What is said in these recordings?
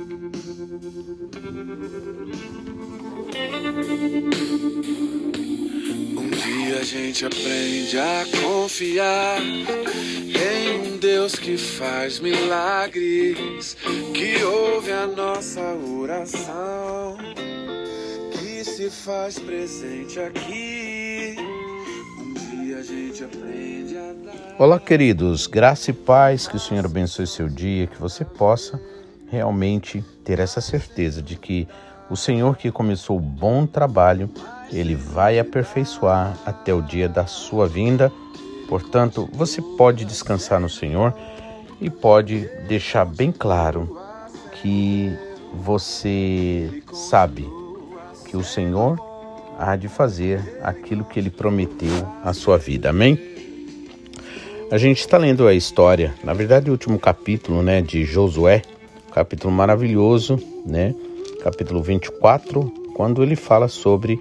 Um dia a gente aprende a confiar em um Deus que faz milagres, que ouve a nossa oração, que se faz presente aqui. Um dia a gente aprende a dar. Olá, queridos, graça e paz, que o Senhor abençoe seu dia, que você possa realmente ter essa certeza de que o Senhor que começou o bom trabalho, ele vai aperfeiçoar até o dia da sua vinda. Portanto, você pode descansar no Senhor e pode deixar bem claro que você sabe que o Senhor há de fazer aquilo que ele prometeu à sua vida. Amém? A gente está lendo a história, na verdade, o último capítulo, né, de Josué, capítulo maravilhoso, né? Capítulo 24, quando ele fala sobre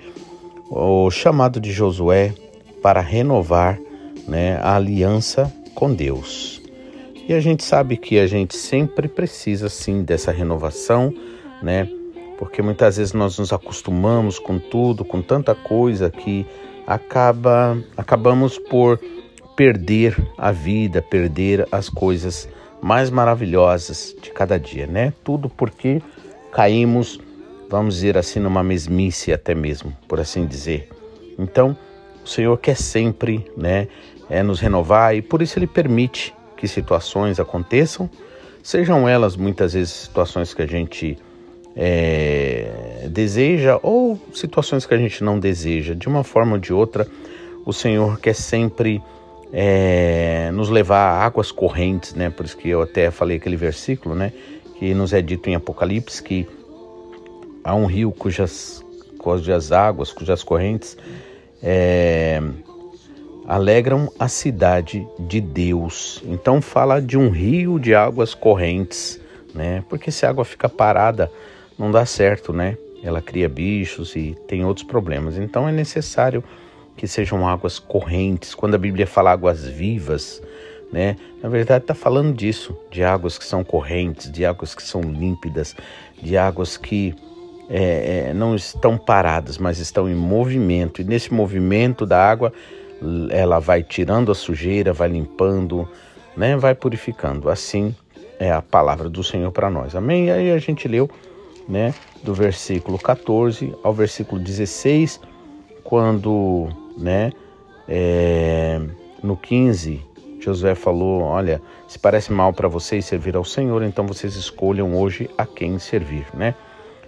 o chamado de Josué para renovar, né, a aliança com Deus. E a gente sabe que a gente sempre precisa sim dessa renovação, né? Porque muitas vezes nós nos acostumamos com tudo, com tanta coisa que acaba acabamos por perder a vida, perder as coisas mais maravilhosas de cada dia, né? Tudo porque caímos, vamos dizer assim, numa mesmice até mesmo, por assim dizer. Então, o Senhor quer sempre, né, é nos renovar e por isso ele permite que situações aconteçam, sejam elas muitas vezes situações que a gente é, deseja ou situações que a gente não deseja. De uma forma ou de outra, o Senhor quer sempre é, nos levar a águas correntes, né? Por isso que eu até falei aquele versículo, né? Que nos é dito em Apocalipse que há um rio cujas, cujas águas, cujas correntes é, alegram a cidade de Deus. Então fala de um rio de águas correntes, né? Porque se a água fica parada, não dá certo, né? Ela cria bichos e tem outros problemas. Então é necessário que sejam águas correntes. Quando a Bíblia fala águas vivas, né? Na verdade está falando disso, de águas que são correntes, de águas que são límpidas, de águas que é, é, não estão paradas, mas estão em movimento. E nesse movimento da água, ela vai tirando a sujeira, vai limpando, né? Vai purificando. Assim é a palavra do Senhor para nós. Amém? E aí a gente leu, né? Do versículo 14 ao versículo 16, quando né? É, no 15, Josué falou: Olha, se parece mal para vocês servir ao Senhor, então vocês escolham hoje a quem servir, né?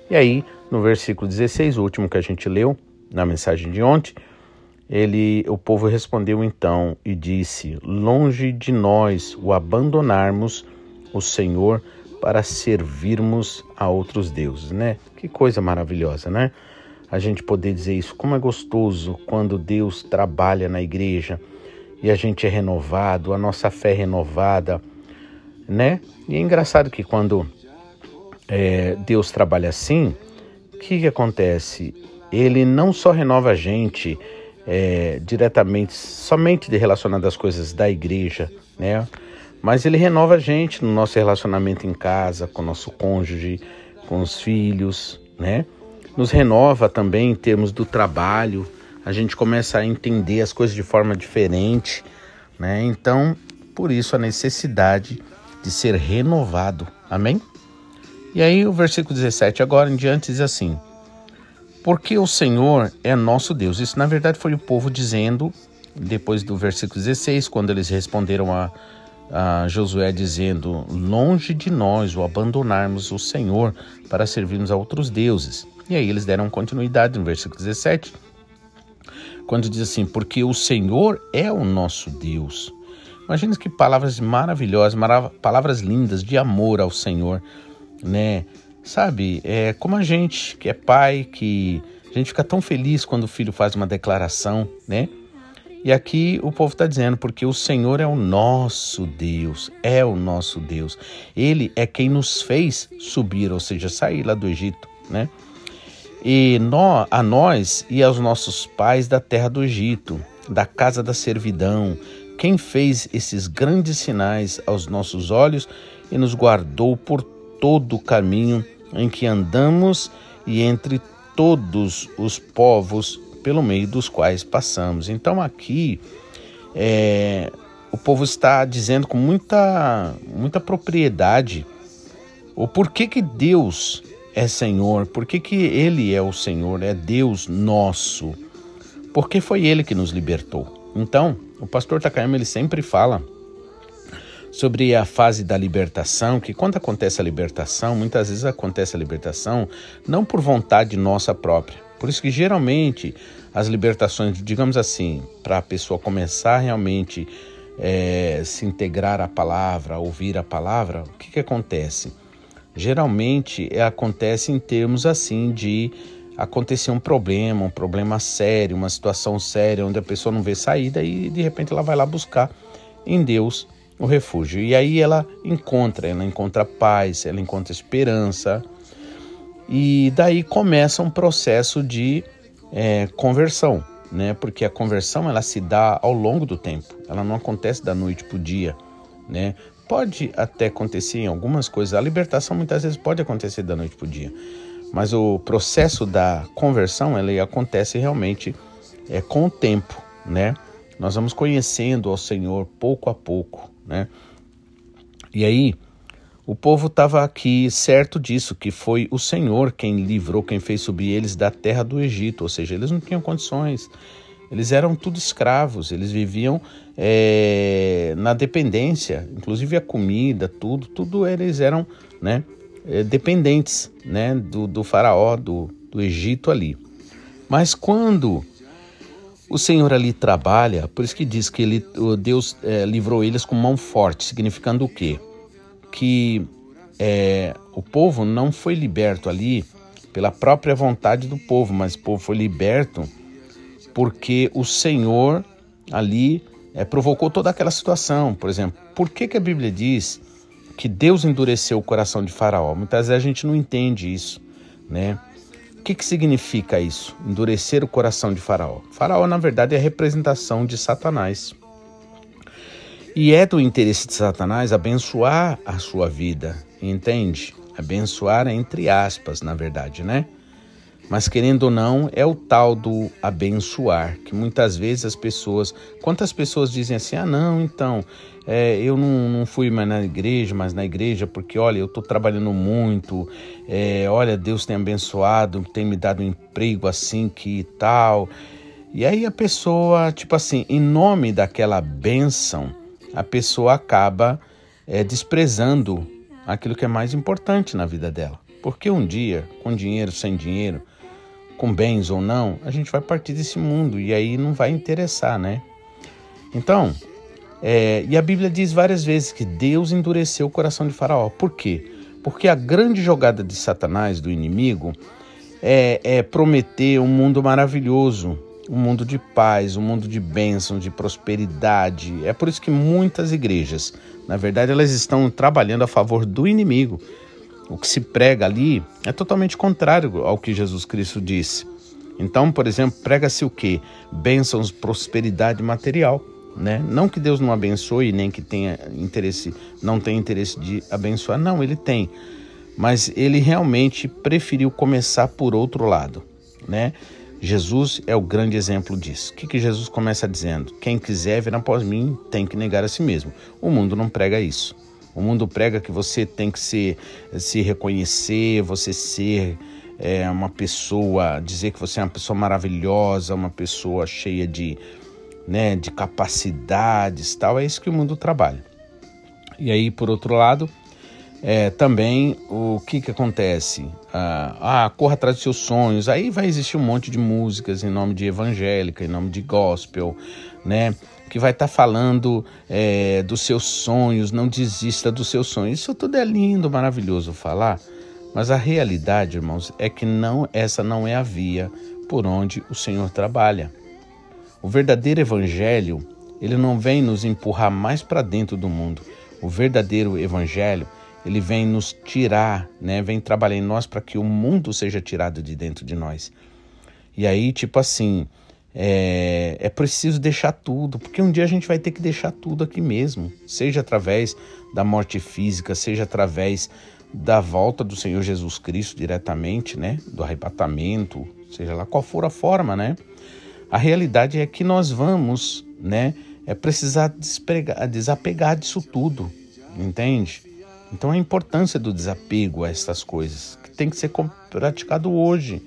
E aí, no versículo 16, o último que a gente leu, na mensagem de ontem, ele, o povo respondeu então e disse: Longe de nós o abandonarmos o Senhor para servirmos a outros deuses, né? Que coisa maravilhosa, né? A gente poder dizer isso. Como é gostoso quando Deus trabalha na igreja e a gente é renovado, a nossa fé é renovada, né? E é engraçado que quando é, Deus trabalha assim, o que, que acontece? Ele não só renova a gente é, diretamente, somente de relacionado às coisas da igreja, né? Mas ele renova a gente no nosso relacionamento em casa, com o nosso cônjuge, com os filhos, né? Nos renova também em termos do trabalho, a gente começa a entender as coisas de forma diferente, né? Então, por isso a necessidade de ser renovado. Amém? E aí o versículo 17 agora em diante diz assim: Porque o Senhor é nosso Deus. Isso na verdade foi o povo dizendo depois do versículo 16, quando eles responderam a, a Josué dizendo: Longe de nós o abandonarmos o Senhor para servirmos a outros deuses. E aí eles deram continuidade no versículo 17, quando diz assim: Porque o Senhor é o nosso Deus. Imagina que palavras maravilhosas, marav palavras lindas de amor ao Senhor, né? Sabe, é como a gente que é pai, que a gente fica tão feliz quando o filho faz uma declaração, né? E aqui o povo está dizendo, porque o Senhor é o nosso Deus, é o nosso Deus. Ele é quem nos fez subir, ou seja, sair lá do Egito, né? E nó, a nós e aos nossos pais da terra do Egito, da casa da servidão, quem fez esses grandes sinais aos nossos olhos e nos guardou por todo o caminho em que andamos e entre todos os povos pelo meio dos quais passamos. Então aqui é, o povo está dizendo com muita, muita propriedade o porquê que Deus é Senhor, por que, que Ele é o Senhor, é Deus nosso, porque foi Ele que nos libertou. Então, o pastor Takayama ele sempre fala sobre a fase da libertação, que quando acontece a libertação, muitas vezes acontece a libertação não por vontade nossa própria. Por isso que geralmente as libertações, digamos assim, para a pessoa começar realmente é, se integrar à palavra, ouvir a palavra, o que, que acontece? Geralmente é, acontece em termos assim de acontecer um problema, um problema sério, uma situação séria, onde a pessoa não vê saída e de repente ela vai lá buscar em Deus o refúgio. E aí ela encontra, ela encontra paz, ela encontra esperança. E daí começa um processo de é, conversão, né? Porque a conversão ela se dá ao longo do tempo, ela não acontece da noite para o dia, né? Pode até acontecer em algumas coisas, a libertação muitas vezes pode acontecer da noite para o dia, mas o processo da conversão ele acontece realmente é, com o tempo, né? Nós vamos conhecendo ao Senhor pouco a pouco, né? E aí, o povo estava aqui certo disso, que foi o Senhor quem livrou, quem fez subir eles da terra do Egito, ou seja, eles não tinham condições, eles eram tudo escravos, eles viviam é, na dependência, inclusive a comida, tudo, tudo eles eram né, é, dependentes né, do, do faraó, do, do Egito ali. Mas quando o Senhor ali trabalha, por isso que diz que ele, Deus é, livrou eles com mão forte, significando o quê? Que é, o povo não foi liberto ali pela própria vontade do povo, mas o povo foi liberto porque o Senhor ali é, provocou toda aquela situação. Por exemplo, por que, que a Bíblia diz que Deus endureceu o coração de Faraó? Muitas vezes a gente não entende isso, né? O que, que significa isso? Endurecer o coração de Faraó. Faraó, na verdade, é a representação de Satanás. E é do interesse de Satanás abençoar a sua vida, entende? Abençoar entre aspas, na verdade, né? Mas querendo ou não, é o tal do abençoar, que muitas vezes as pessoas. Quantas pessoas dizem assim: ah, não, então, é, eu não, não, fui mais na igreja, mas na igreja, porque olha, eu estou trabalhando muito, é, olha, Deus tem abençoado, tem me dado um emprego assim que tal. E aí a pessoa, tipo assim, em nome daquela bênção, a pessoa acaba é, desprezando aquilo que é mais importante na vida dela. Porque um dia, com dinheiro, sem dinheiro, com bens ou não, a gente vai partir desse mundo e aí não vai interessar, né? Então, é, e a Bíblia diz várias vezes que Deus endureceu o coração de Faraó. Por quê? Porque a grande jogada de Satanás, do inimigo, é, é prometer um mundo maravilhoso, um mundo de paz, um mundo de bênção, de prosperidade. É por isso que muitas igrejas, na verdade, elas estão trabalhando a favor do inimigo o que se prega ali é totalmente contrário ao que Jesus Cristo disse. Então, por exemplo, prega-se o que? Bênçãos, prosperidade material. Né? Não que Deus não abençoe, nem que tenha interesse, não tenha interesse de abençoar, não, ele tem. Mas ele realmente preferiu começar por outro lado, né? Jesus é o grande exemplo disso. O que, que Jesus começa dizendo? Quem quiser vir após mim tem que negar a si mesmo. O mundo não prega isso. O mundo prega que você tem que se, se reconhecer, você ser é, uma pessoa, dizer que você é uma pessoa maravilhosa, uma pessoa cheia de, né, de capacidades tal. É isso que o mundo trabalha. E aí, por outro lado, é, também o que, que acontece? Ah, ah, corra atrás dos seus sonhos. Aí vai existir um monte de músicas em nome de evangélica, em nome de gospel, né? Que vai estar tá falando é, dos seus sonhos, não desista dos seus sonhos. Isso tudo é lindo, maravilhoso falar, mas a realidade, irmãos, é que não essa não é a via por onde o Senhor trabalha. O verdadeiro evangelho, ele não vem nos empurrar mais para dentro do mundo. O verdadeiro evangelho, ele vem nos tirar, né? Vem trabalhar em nós para que o mundo seja tirado de dentro de nós. E aí, tipo assim, é, é preciso deixar tudo, porque um dia a gente vai ter que deixar tudo aqui mesmo, seja através da morte física, seja através da volta do Senhor Jesus Cristo diretamente, né? Do arrebatamento, seja lá qual for a forma, né? A realidade é que nós vamos, né? É precisar desapegar disso tudo, entende? Então a importância do desapego a essas coisas, que tem que ser praticado hoje.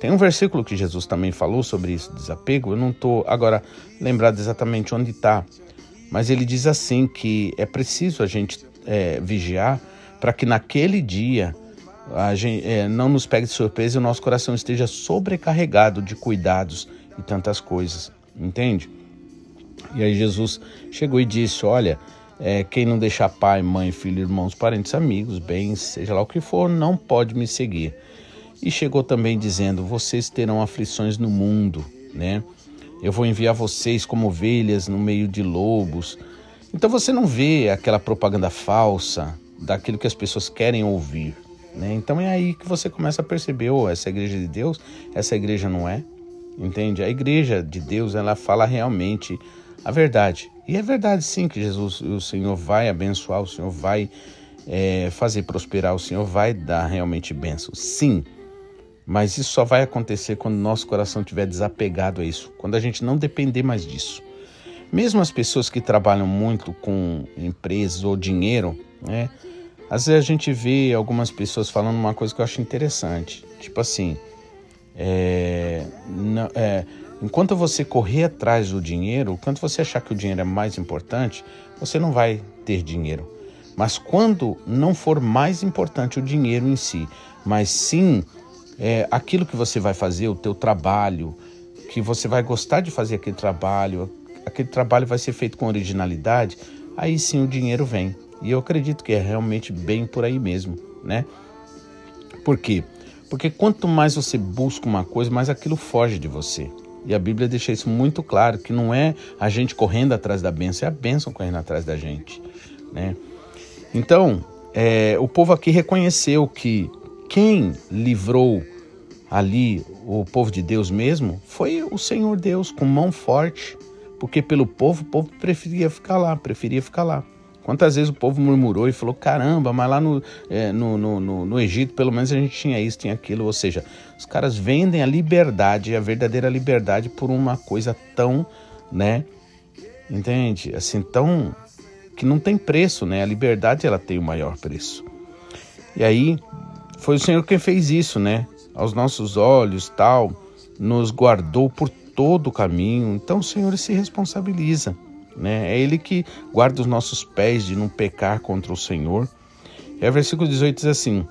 Tem um versículo que Jesus também falou sobre isso, desapego. Eu não estou agora lembrado exatamente onde está, mas ele diz assim que é preciso a gente é, vigiar para que naquele dia gente, é, não nos pegue de surpresa e o nosso coração esteja sobrecarregado de cuidados e tantas coisas, entende? E aí Jesus chegou e disse: Olha, é, quem não deixar pai, mãe, filho, irmãos, parentes, amigos, bens, seja lá o que for, não pode me seguir. E chegou também dizendo: Vocês terão aflições no mundo, né? Eu vou enviar vocês como ovelhas no meio de lobos. Então você não vê aquela propaganda falsa daquilo que as pessoas querem ouvir. Né? Então é aí que você começa a perceber, oh, essa igreja de Deus, essa igreja não é. Entende? A igreja de Deus, ela fala realmente a verdade. E é verdade sim que Jesus, o Senhor vai abençoar, o Senhor vai é, fazer prosperar, o Senhor vai dar realmente bênção. Sim. Mas isso só vai acontecer quando nosso coração estiver desapegado a isso, quando a gente não depender mais disso. Mesmo as pessoas que trabalham muito com empresas ou dinheiro, né? Às vezes a gente vê algumas pessoas falando uma coisa que eu acho interessante. Tipo assim, é, não, é, enquanto você correr atrás do dinheiro, enquanto você achar que o dinheiro é mais importante, você não vai ter dinheiro. Mas quando não for mais importante o dinheiro em si, mas sim é, aquilo que você vai fazer, o teu trabalho, que você vai gostar de fazer aquele trabalho, aquele trabalho vai ser feito com originalidade, aí sim o dinheiro vem. E eu acredito que é realmente bem por aí mesmo, né? Por quê? Porque quanto mais você busca uma coisa, mais aquilo foge de você. E a Bíblia deixa isso muito claro, que não é a gente correndo atrás da bênção, é a bênção correndo atrás da gente, né? Então, é, o povo aqui reconheceu que quem livrou ali o povo de Deus mesmo foi o Senhor Deus com mão forte, porque pelo povo, o povo preferia ficar lá, preferia ficar lá. Quantas vezes o povo murmurou e falou: caramba, mas lá no, é, no, no, no, no, Egito pelo menos a gente tinha isso, tinha aquilo. Ou seja, os caras vendem a liberdade, a verdadeira liberdade, por uma coisa tão, né? Entende? Assim, tão. que não tem preço, né? A liberdade ela tem o maior preço. E aí, foi o Senhor quem fez isso, né? Aos nossos olhos, tal, nos guardou por todo o caminho. Então o Senhor se responsabiliza, né? É Ele que guarda os nossos pés de não pecar contra o Senhor. E o versículo 18 diz assim: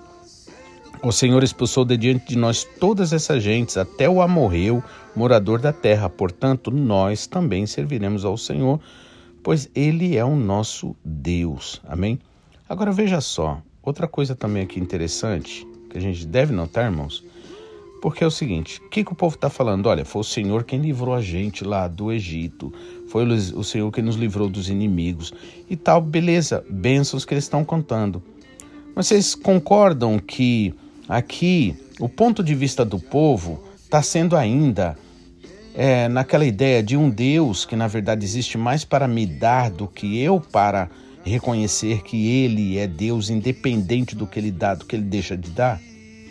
O Senhor expulsou de diante de nós todas essas gentes, até o amorreu, morador da terra. Portanto, nós também serviremos ao Senhor, pois Ele é o nosso Deus. Amém? Agora veja só, Outra coisa também aqui interessante, que a gente deve notar, irmãos, porque é o seguinte: o que, que o povo está falando? Olha, foi o Senhor quem livrou a gente lá do Egito, foi o Senhor quem nos livrou dos inimigos e tal, beleza, bênçãos que eles estão contando. Mas vocês concordam que aqui o ponto de vista do povo está sendo ainda é, naquela ideia de um Deus que na verdade existe mais para me dar do que eu para reconhecer que Ele é Deus independente do que Ele dá, do que Ele deixa de dar?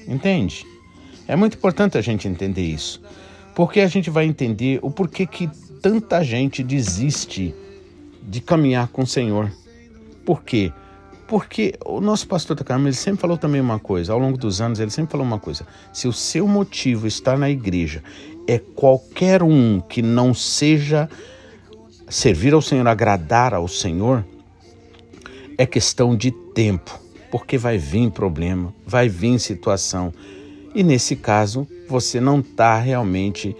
Entende? É muito importante a gente entender isso, porque a gente vai entender o porquê que tanta gente desiste de caminhar com o Senhor. Por quê? Porque o nosso pastor Tacarmo, ele sempre falou também uma coisa, ao longo dos anos ele sempre falou uma coisa, se o seu motivo está na igreja é qualquer um que não seja servir ao Senhor, agradar ao Senhor, é questão de tempo, porque vai vir problema, vai vir situação. E nesse caso, você não está realmente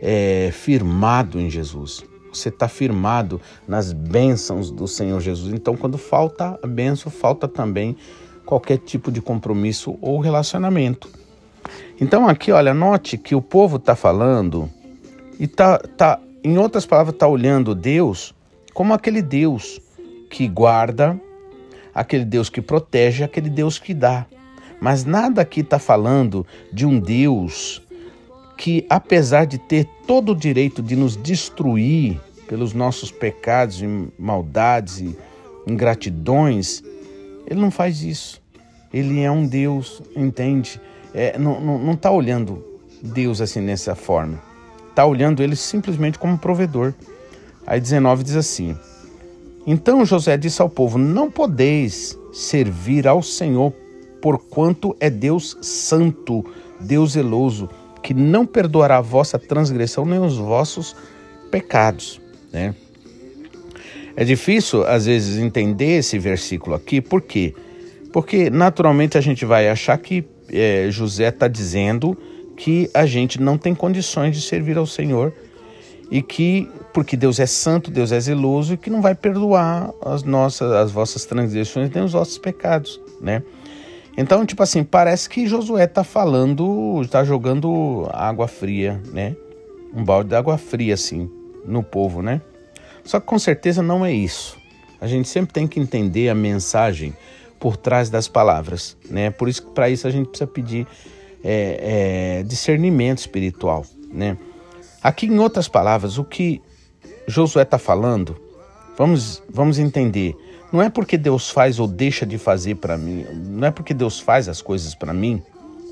é, firmado em Jesus. Você está firmado nas bênçãos do Senhor Jesus. Então, quando falta a bênção, falta também qualquer tipo de compromisso ou relacionamento. Então, aqui, olha, note que o povo está falando e tá, tá, em outras palavras, está olhando Deus como aquele Deus que guarda, aquele Deus que protege, aquele Deus que dá. Mas nada aqui está falando de um Deus que, apesar de ter todo o direito de nos destruir pelos nossos pecados e maldades e ingratidões, ele não faz isso. ele é um Deus, entende? É, não está olhando Deus assim nessa forma. Está olhando ele simplesmente como provedor. Aí 19 diz assim: Então José disse ao povo: Não podeis servir ao Senhor, porquanto é Deus santo, Deus zeloso, que não perdoará a vossa transgressão nem os vossos pecados. Né? É difícil, às vezes, entender esse versículo aqui, por quê? Porque naturalmente a gente vai achar que é, José está dizendo que a gente não tem condições de servir ao Senhor e que porque Deus é santo, Deus é zeloso e que não vai perdoar as nossas, as vossas transgressões nem os vossos pecados, né? Então, tipo assim, parece que Josué está falando, está jogando água fria, né? Um balde de água fria assim no povo, né? Só que com certeza não é isso. A gente sempre tem que entender a mensagem por trás das palavras, né? Por isso, para isso a gente precisa pedir é, é, discernimento espiritual, né? Aqui, em outras palavras, o que Josué está falando, vamos, vamos entender. Não é porque Deus faz ou deixa de fazer para mim, não é porque Deus faz as coisas para mim,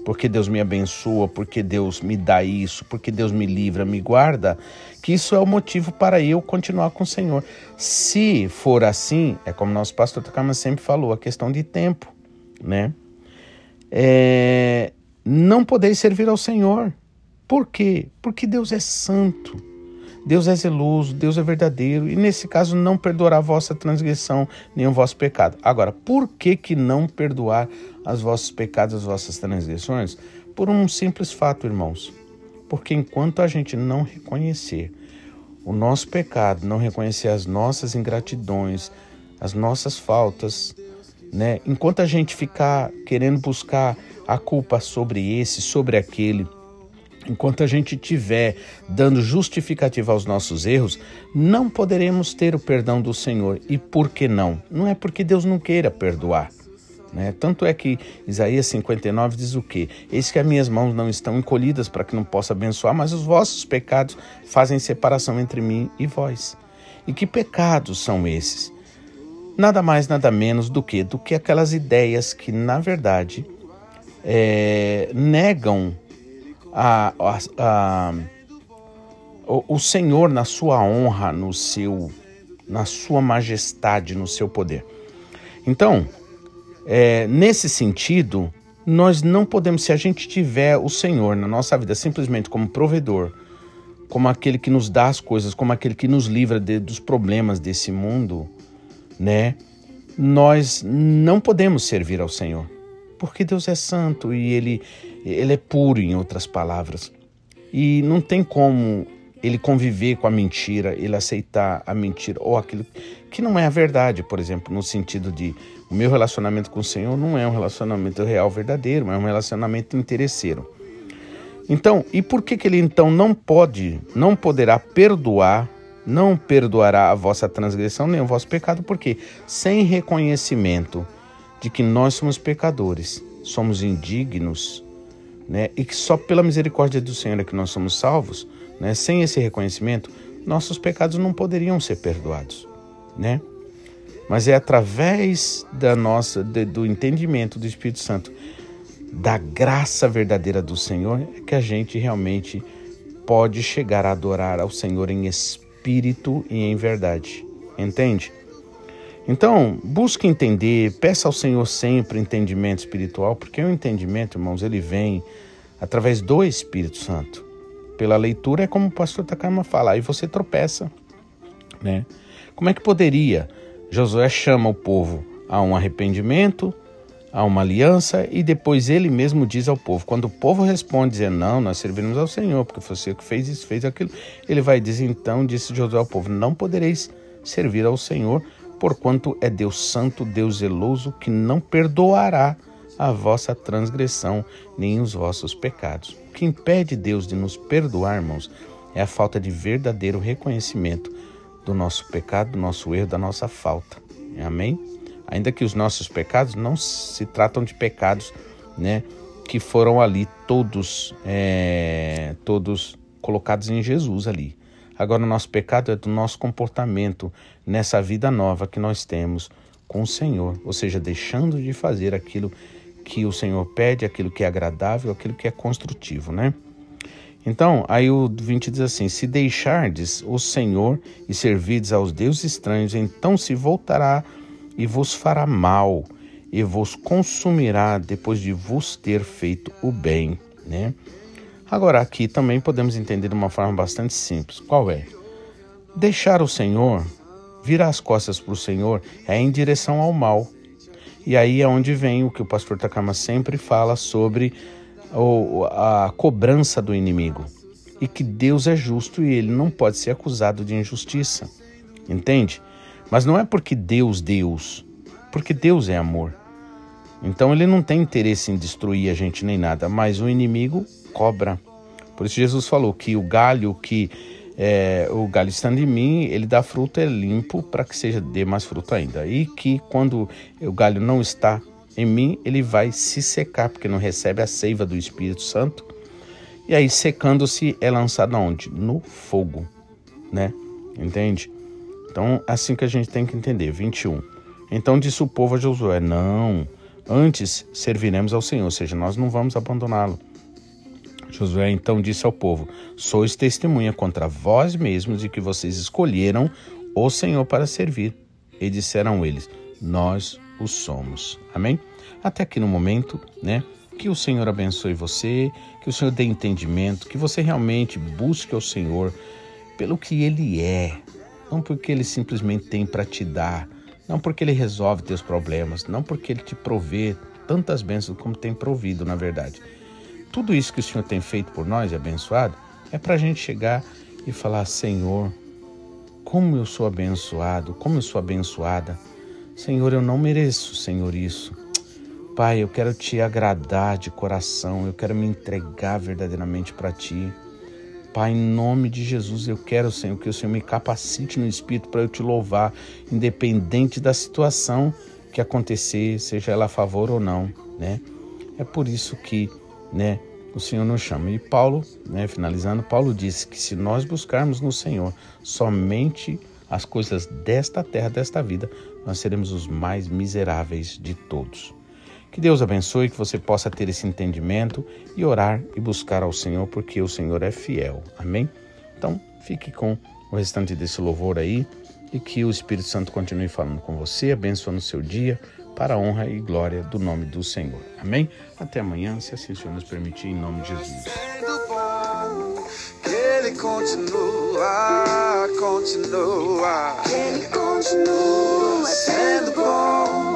porque Deus me abençoa, porque Deus me dá isso, porque Deus me livra, me guarda, que isso é o motivo para eu continuar com o Senhor. Se for assim, é como nosso pastor Takama sempre falou, a questão de tempo, né? É, não podeis servir ao Senhor. Por quê? Porque Deus é santo. Deus é zeloso, Deus é verdadeiro, e nesse caso não perdoará a vossa transgressão, nem o vosso pecado. Agora, por que que não perdoar os vossos pecados, as vossas transgressões? Por um simples fato, irmãos. Porque enquanto a gente não reconhecer o nosso pecado, não reconhecer as nossas ingratidões, as nossas faltas, né? Enquanto a gente ficar querendo buscar a culpa sobre esse, sobre aquele, Enquanto a gente estiver dando justificativa aos nossos erros, não poderemos ter o perdão do Senhor. E por que não? Não é porque Deus não queira perdoar. Né? Tanto é que Isaías 59 diz o quê? Eis que as minhas mãos não estão encolhidas para que não possa abençoar, mas os vossos pecados fazem separação entre mim e vós. E que pecados são esses? Nada mais, nada menos do que do que aquelas ideias que, na verdade, é, negam a, a, a, o, o Senhor na sua honra, no seu, na sua majestade, no seu poder. Então, é, nesse sentido, nós não podemos, se a gente tiver o Senhor na nossa vida simplesmente como provedor, como aquele que nos dá as coisas, como aquele que nos livra de, dos problemas desse mundo, né? Nós não podemos servir ao Senhor, porque Deus é santo e ele ele é puro, em outras palavras. E não tem como ele conviver com a mentira, ele aceitar a mentira ou aquilo que não é a verdade, por exemplo, no sentido de o meu relacionamento com o Senhor não é um relacionamento real verdadeiro, é um relacionamento interesseiro. Então, e por que que ele então não pode, não poderá perdoar, não perdoará a vossa transgressão nem o vosso pecado? Porque sem reconhecimento de que nós somos pecadores, somos indignos né? E que só pela misericórdia do Senhor é que nós somos salvos, né? Sem esse reconhecimento, nossos pecados não poderiam ser perdoados, né? Mas é através da nossa de, do entendimento do Espírito Santo, da graça verdadeira do Senhor, é que a gente realmente pode chegar a adorar ao Senhor em espírito e em verdade. Entende? Então, busque entender, peça ao Senhor sempre entendimento espiritual, porque o entendimento, irmãos, ele vem através do Espírito Santo. Pela leitura é como o pastor Takama fala, aí você tropeça, né? Como é que poderia? Josué chama o povo a um arrependimento, a uma aliança e depois ele mesmo diz ao povo. Quando o povo responde dizendo, não, nós servimos ao Senhor, porque foi você que fez isso, fez aquilo, ele vai dizer então, disse Josué ao povo, não podereis servir ao Senhor, porquanto é Deus santo, Deus zeloso, que não perdoará a vossa transgressão nem os vossos pecados. O que impede Deus de nos perdoar, irmãos, é a falta de verdadeiro reconhecimento do nosso pecado, do nosso erro, da nossa falta. Amém? Ainda que os nossos pecados não se tratam de pecados, né, que foram ali todos, é, todos colocados em Jesus ali. Agora, o nosso pecado é do nosso comportamento nessa vida nova que nós temos com o Senhor, ou seja, deixando de fazer aquilo que o Senhor pede, aquilo que é agradável, aquilo que é construtivo, né? Então, aí o 20 diz assim: Se deixardes o Senhor e servirdes aos deuses estranhos, então se voltará e vos fará mal, e vos consumirá depois de vos ter feito o bem, né? Agora, aqui também podemos entender de uma forma bastante simples. Qual é? Deixar o Senhor, virar as costas para o Senhor, é em direção ao mal. E aí é onde vem o que o pastor Takama sempre fala sobre a cobrança do inimigo. E que Deus é justo e ele não pode ser acusado de injustiça. Entende? Mas não é porque Deus, Deus, porque Deus é amor. Então ele não tem interesse em destruir a gente nem nada, mas o inimigo cobra. Por isso Jesus falou que o galho que é, o galho estando em mim, ele dá fruto, é limpo para que seja dê mais fruto ainda. E que quando o galho não está em mim, ele vai se secar, porque não recebe a seiva do Espírito Santo. E aí, secando-se, é lançado aonde? No fogo, né? Entende? Então, assim que a gente tem que entender. 21. Então disse o povo a Josué: Não, antes serviremos ao Senhor, ou seja, nós não vamos abandoná-lo. Josué então disse ao povo: Sois testemunha contra vós mesmos de que vocês escolheram o Senhor para servir. E disseram eles: Nós o somos. Amém? Até aqui no momento, né? Que o Senhor abençoe você, que o Senhor dê entendimento, que você realmente busque o Senhor pelo que Ele é, não porque Ele simplesmente tem para te dar, não porque Ele resolve teus problemas, não porque Ele te provê tantas bênçãos como tem provido, na verdade tudo isso que o Senhor tem feito por nós, abençoado, é para a gente chegar e falar: Senhor, como eu sou abençoado, como eu sou abençoada. Senhor, eu não mereço, Senhor, isso. Pai, eu quero te agradar de coração, eu quero me entregar verdadeiramente para ti. Pai, em nome de Jesus, eu quero, Senhor, que o Senhor me capacite no Espírito para eu te louvar, independente da situação que acontecer, seja ela a favor ou não, né? É por isso que né, o Senhor nos chama. E Paulo, né, finalizando, Paulo disse que se nós buscarmos no Senhor somente as coisas desta terra, desta vida, nós seremos os mais miseráveis de todos. Que Deus abençoe, que você possa ter esse entendimento e orar e buscar ao Senhor, porque o Senhor é fiel. Amém? Então, fique com o restante desse louvor aí e que o Espírito Santo continue falando com você, abençoando o seu dia para a honra e glória do nome do Senhor. Amém? Até amanhã, se assim o Senhor nos permitir, em nome de Jesus. Ele continua, continua. Ele continua sendo bom.